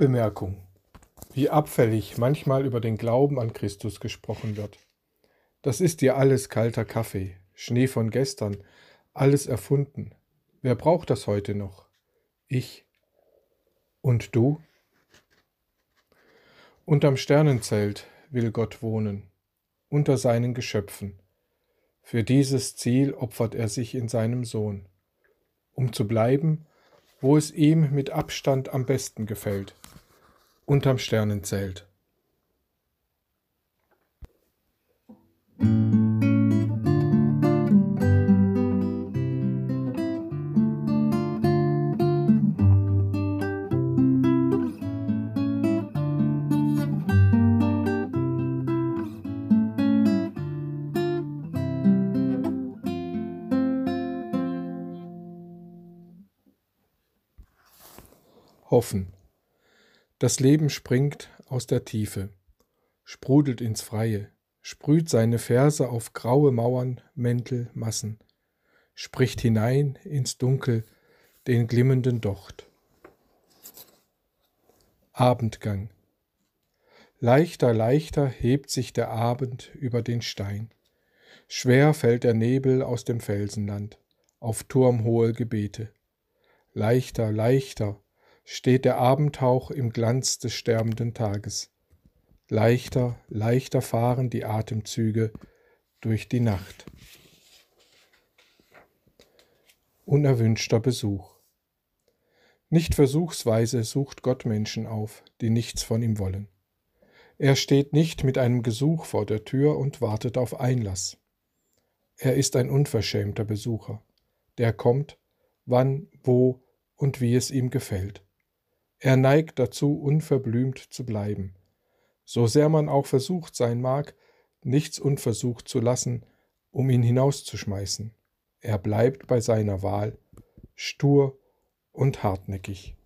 Bemerkung. Wie abfällig manchmal über den Glauben an Christus gesprochen wird. Das ist dir alles kalter Kaffee, Schnee von gestern, alles erfunden. Wer braucht das heute noch? Ich. Und du? Unterm Sternenzelt will Gott wohnen, unter seinen Geschöpfen. Für dieses Ziel opfert er sich in seinem Sohn, um zu bleiben, wo es ihm mit Abstand am besten gefällt, unterm Sternenzelt. Hoffen. Das Leben springt aus der Tiefe, sprudelt ins Freie, sprüht seine Verse auf graue Mauern, Mäntel, Massen, spricht hinein ins Dunkel den glimmenden Docht. Abendgang. Leichter, leichter hebt sich der Abend über den Stein. Schwer fällt der Nebel aus dem Felsenland auf turmhohe Gebete. Leichter, leichter steht der Abendhauch im Glanz des sterbenden Tages. Leichter, leichter fahren die Atemzüge durch die Nacht. Unerwünschter Besuch. Nicht versuchsweise sucht Gott Menschen auf, die nichts von ihm wollen. Er steht nicht mit einem Gesuch vor der Tür und wartet auf Einlass. Er ist ein unverschämter Besucher, der kommt, wann, wo und wie es ihm gefällt. Er neigt dazu, unverblümt zu bleiben. So sehr man auch versucht sein mag, nichts unversucht zu lassen, um ihn hinauszuschmeißen. Er bleibt bei seiner Wahl, stur und hartnäckig.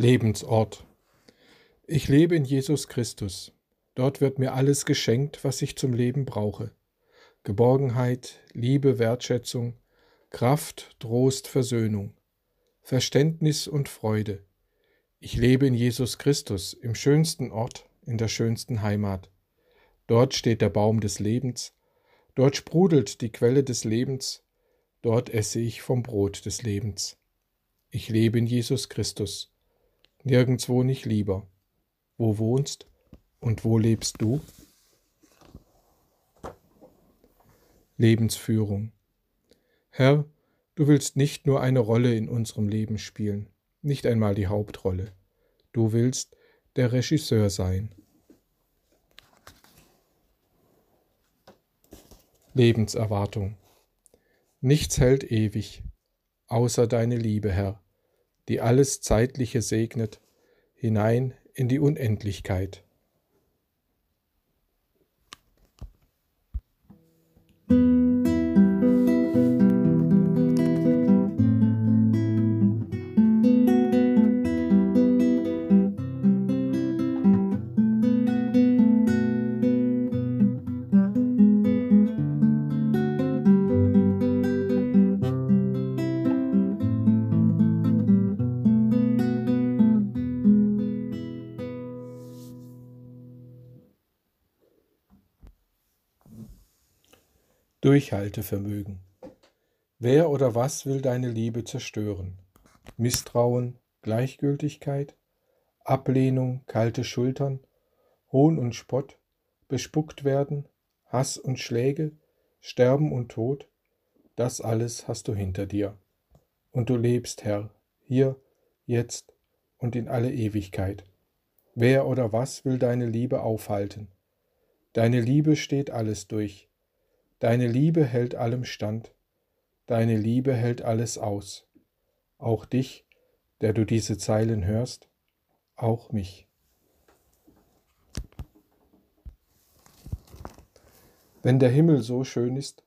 Lebensort. Ich lebe in Jesus Christus. Dort wird mir alles geschenkt, was ich zum Leben brauche. Geborgenheit, Liebe, Wertschätzung, Kraft, Trost, Versöhnung, Verständnis und Freude. Ich lebe in Jesus Christus, im schönsten Ort, in der schönsten Heimat. Dort steht der Baum des Lebens, dort sprudelt die Quelle des Lebens, dort esse ich vom Brot des Lebens. Ich lebe in Jesus Christus nirgendwo nicht lieber. Wo wohnst und wo lebst du? Lebensführung. Herr, du willst nicht nur eine Rolle in unserem Leben spielen, nicht einmal die Hauptrolle. Du willst der Regisseur sein. Lebenserwartung. Nichts hält ewig, außer deine Liebe, Herr die alles Zeitliche segnet, hinein in die Unendlichkeit. Durchhaltevermögen. Wer oder was will deine Liebe zerstören? Misstrauen, Gleichgültigkeit, Ablehnung, kalte Schultern, Hohn und Spott, bespuckt werden, Hass und Schläge, Sterben und Tod, das alles hast du hinter dir. Und du lebst, Herr, hier, jetzt und in alle Ewigkeit. Wer oder was will deine Liebe aufhalten? Deine Liebe steht alles durch. Deine Liebe hält allem stand. deine Liebe hält alles aus. Auch dich, der du diese Zeilen hörst, auch mich. Wenn der Himmel so schön ist,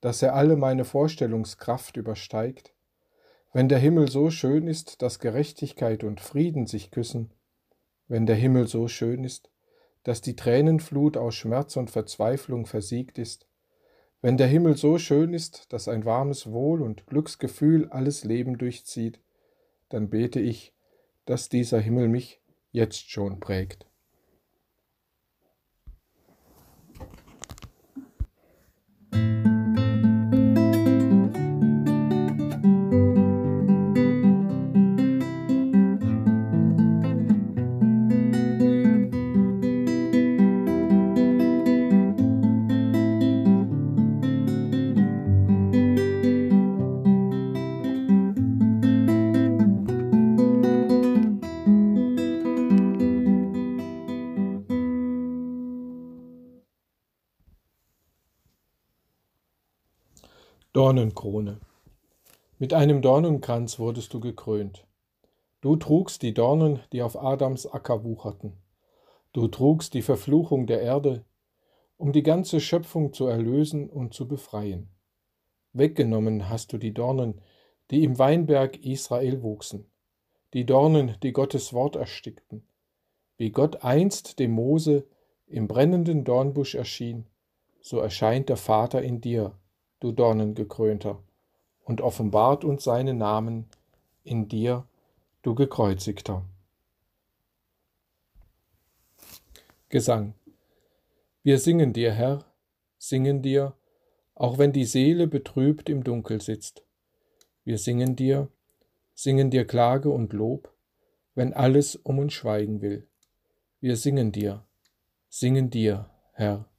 dass er alle meine Vorstellungskraft übersteigt, wenn der Himmel so schön ist, dass Gerechtigkeit und Frieden sich küssen, wenn der Himmel so schön ist, dass die Tränenflut aus Schmerz und Verzweiflung versiegt ist, wenn der Himmel so schön ist, dass ein warmes Wohl und Glücksgefühl alles Leben durchzieht, dann bete ich, dass dieser Himmel mich jetzt schon prägt. Dornenkrone. Mit einem Dornenkranz wurdest du gekrönt. Du trugst die Dornen, die auf Adams Acker wucherten. Du trugst die Verfluchung der Erde, um die ganze Schöpfung zu erlösen und zu befreien. Weggenommen hast du die Dornen, die im Weinberg Israel wuchsen, die Dornen, die Gottes Wort erstickten. Wie Gott einst dem Mose im brennenden Dornbusch erschien, so erscheint der Vater in dir, du Dornengekrönter, und offenbart uns seinen Namen in dir, du Gekreuzigter. Gesang. Wir singen dir, Herr, singen dir, auch wenn die Seele betrübt im Dunkel sitzt. Wir singen dir, singen dir Klage und Lob, wenn alles um uns schweigen will. Wir singen dir, singen dir, Herr.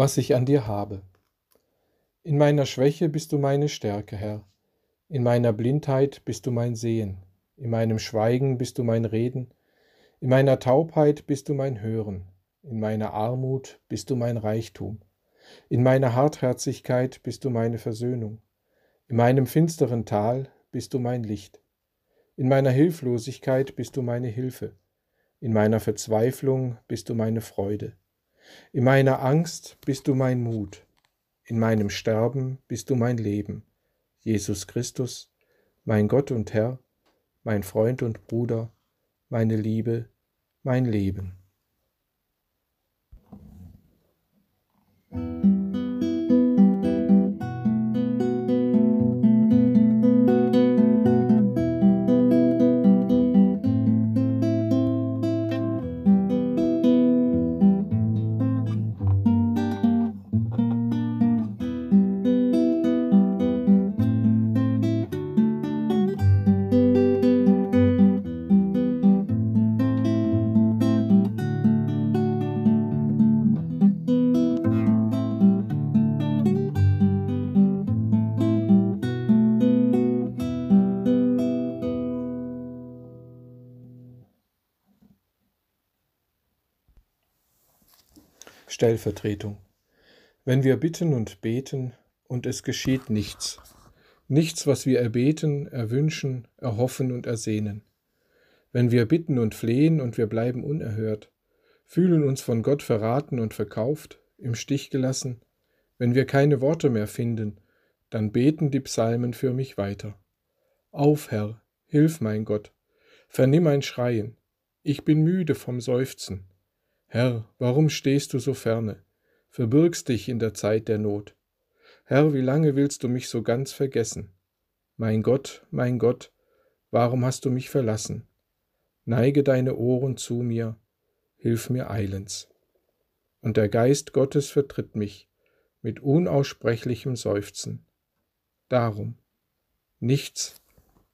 Was ich an dir habe. In meiner Schwäche bist du meine Stärke, Herr. In meiner Blindheit bist du mein Sehen. In meinem Schweigen bist du mein Reden. In meiner Taubheit bist du mein Hören. In meiner Armut bist du mein Reichtum. In meiner Hartherzigkeit bist du meine Versöhnung. In meinem finsteren Tal bist du mein Licht. In meiner Hilflosigkeit bist du meine Hilfe. In meiner Verzweiflung bist du meine Freude. In meiner Angst bist du mein Mut, in meinem Sterben bist du mein Leben. Jesus Christus, mein Gott und Herr, mein Freund und Bruder, meine Liebe, mein Leben. Stellvertretung. Wenn wir bitten und beten und es geschieht nichts, nichts, was wir erbeten, erwünschen, erhoffen und ersehnen. Wenn wir bitten und flehen und wir bleiben unerhört, fühlen uns von Gott verraten und verkauft, im Stich gelassen, wenn wir keine Worte mehr finden, dann beten die Psalmen für mich weiter. Auf, Herr, hilf mein Gott, vernimm mein Schreien, ich bin müde vom Seufzen. Herr, warum stehst du so ferne, verbirgst dich in der Zeit der Not? Herr, wie lange willst du mich so ganz vergessen? Mein Gott, mein Gott, warum hast du mich verlassen? Neige deine Ohren zu mir, hilf mir eilends. Und der Geist Gottes vertritt mich mit unaussprechlichem Seufzen. Darum, nichts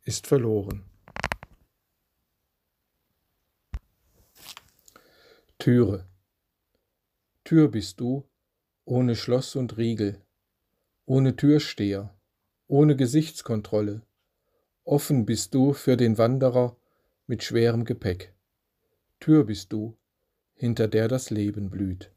ist verloren. Türe. Tür bist du, ohne Schloss und Riegel, ohne Türsteher, ohne Gesichtskontrolle. Offen bist du für den Wanderer mit schwerem Gepäck. Tür bist du, hinter der das Leben blüht.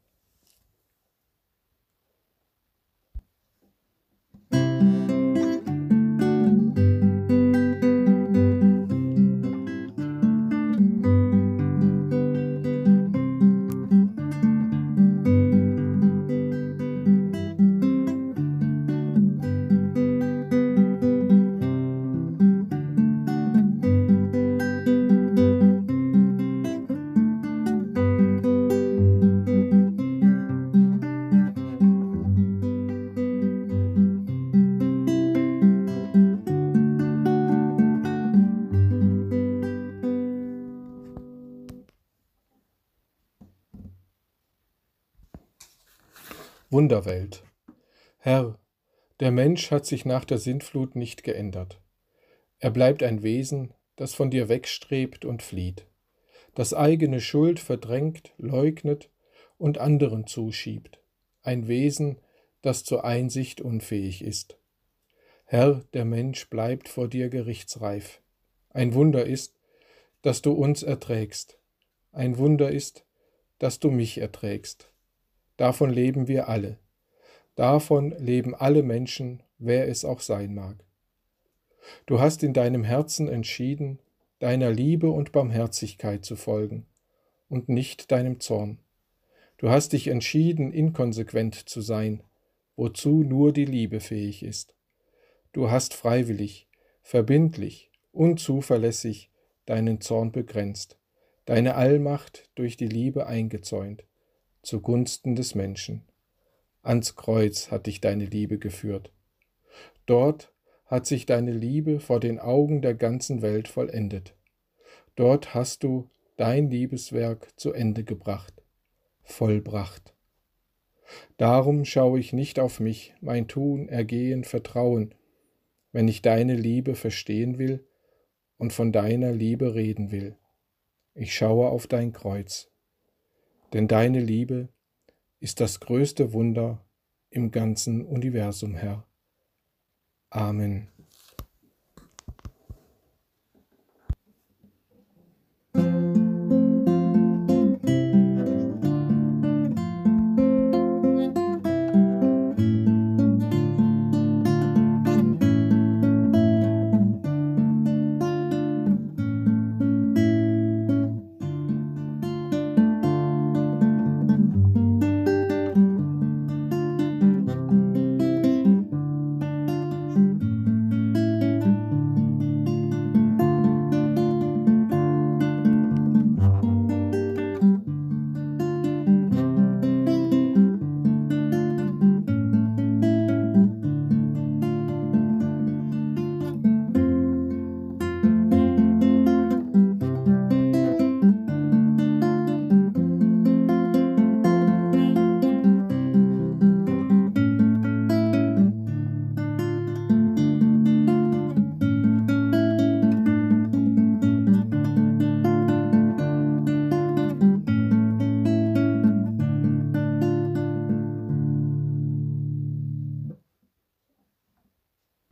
Wunderwelt. Herr, der Mensch hat sich nach der Sintflut nicht geändert. Er bleibt ein Wesen, das von dir wegstrebt und flieht, das eigene Schuld verdrängt, leugnet und anderen zuschiebt, ein Wesen, das zur Einsicht unfähig ist. Herr, der Mensch bleibt vor dir gerichtsreif. Ein Wunder ist, dass du uns erträgst. Ein Wunder ist, dass du mich erträgst. Davon leben wir alle. Davon leben alle Menschen, wer es auch sein mag. Du hast in deinem Herzen entschieden, deiner Liebe und Barmherzigkeit zu folgen und nicht deinem Zorn. Du hast dich entschieden, inkonsequent zu sein, wozu nur die Liebe fähig ist. Du hast freiwillig, verbindlich und zuverlässig deinen Zorn begrenzt, deine Allmacht durch die Liebe eingezäunt zugunsten des Menschen. Ans Kreuz hat dich deine Liebe geführt. Dort hat sich deine Liebe vor den Augen der ganzen Welt vollendet. Dort hast du dein Liebeswerk zu Ende gebracht, vollbracht. Darum schaue ich nicht auf mich, mein Tun, Ergehen, Vertrauen, wenn ich deine Liebe verstehen will und von deiner Liebe reden will. Ich schaue auf dein Kreuz denn deine Liebe ist das größte Wunder im ganzen Universum, Herr. Amen.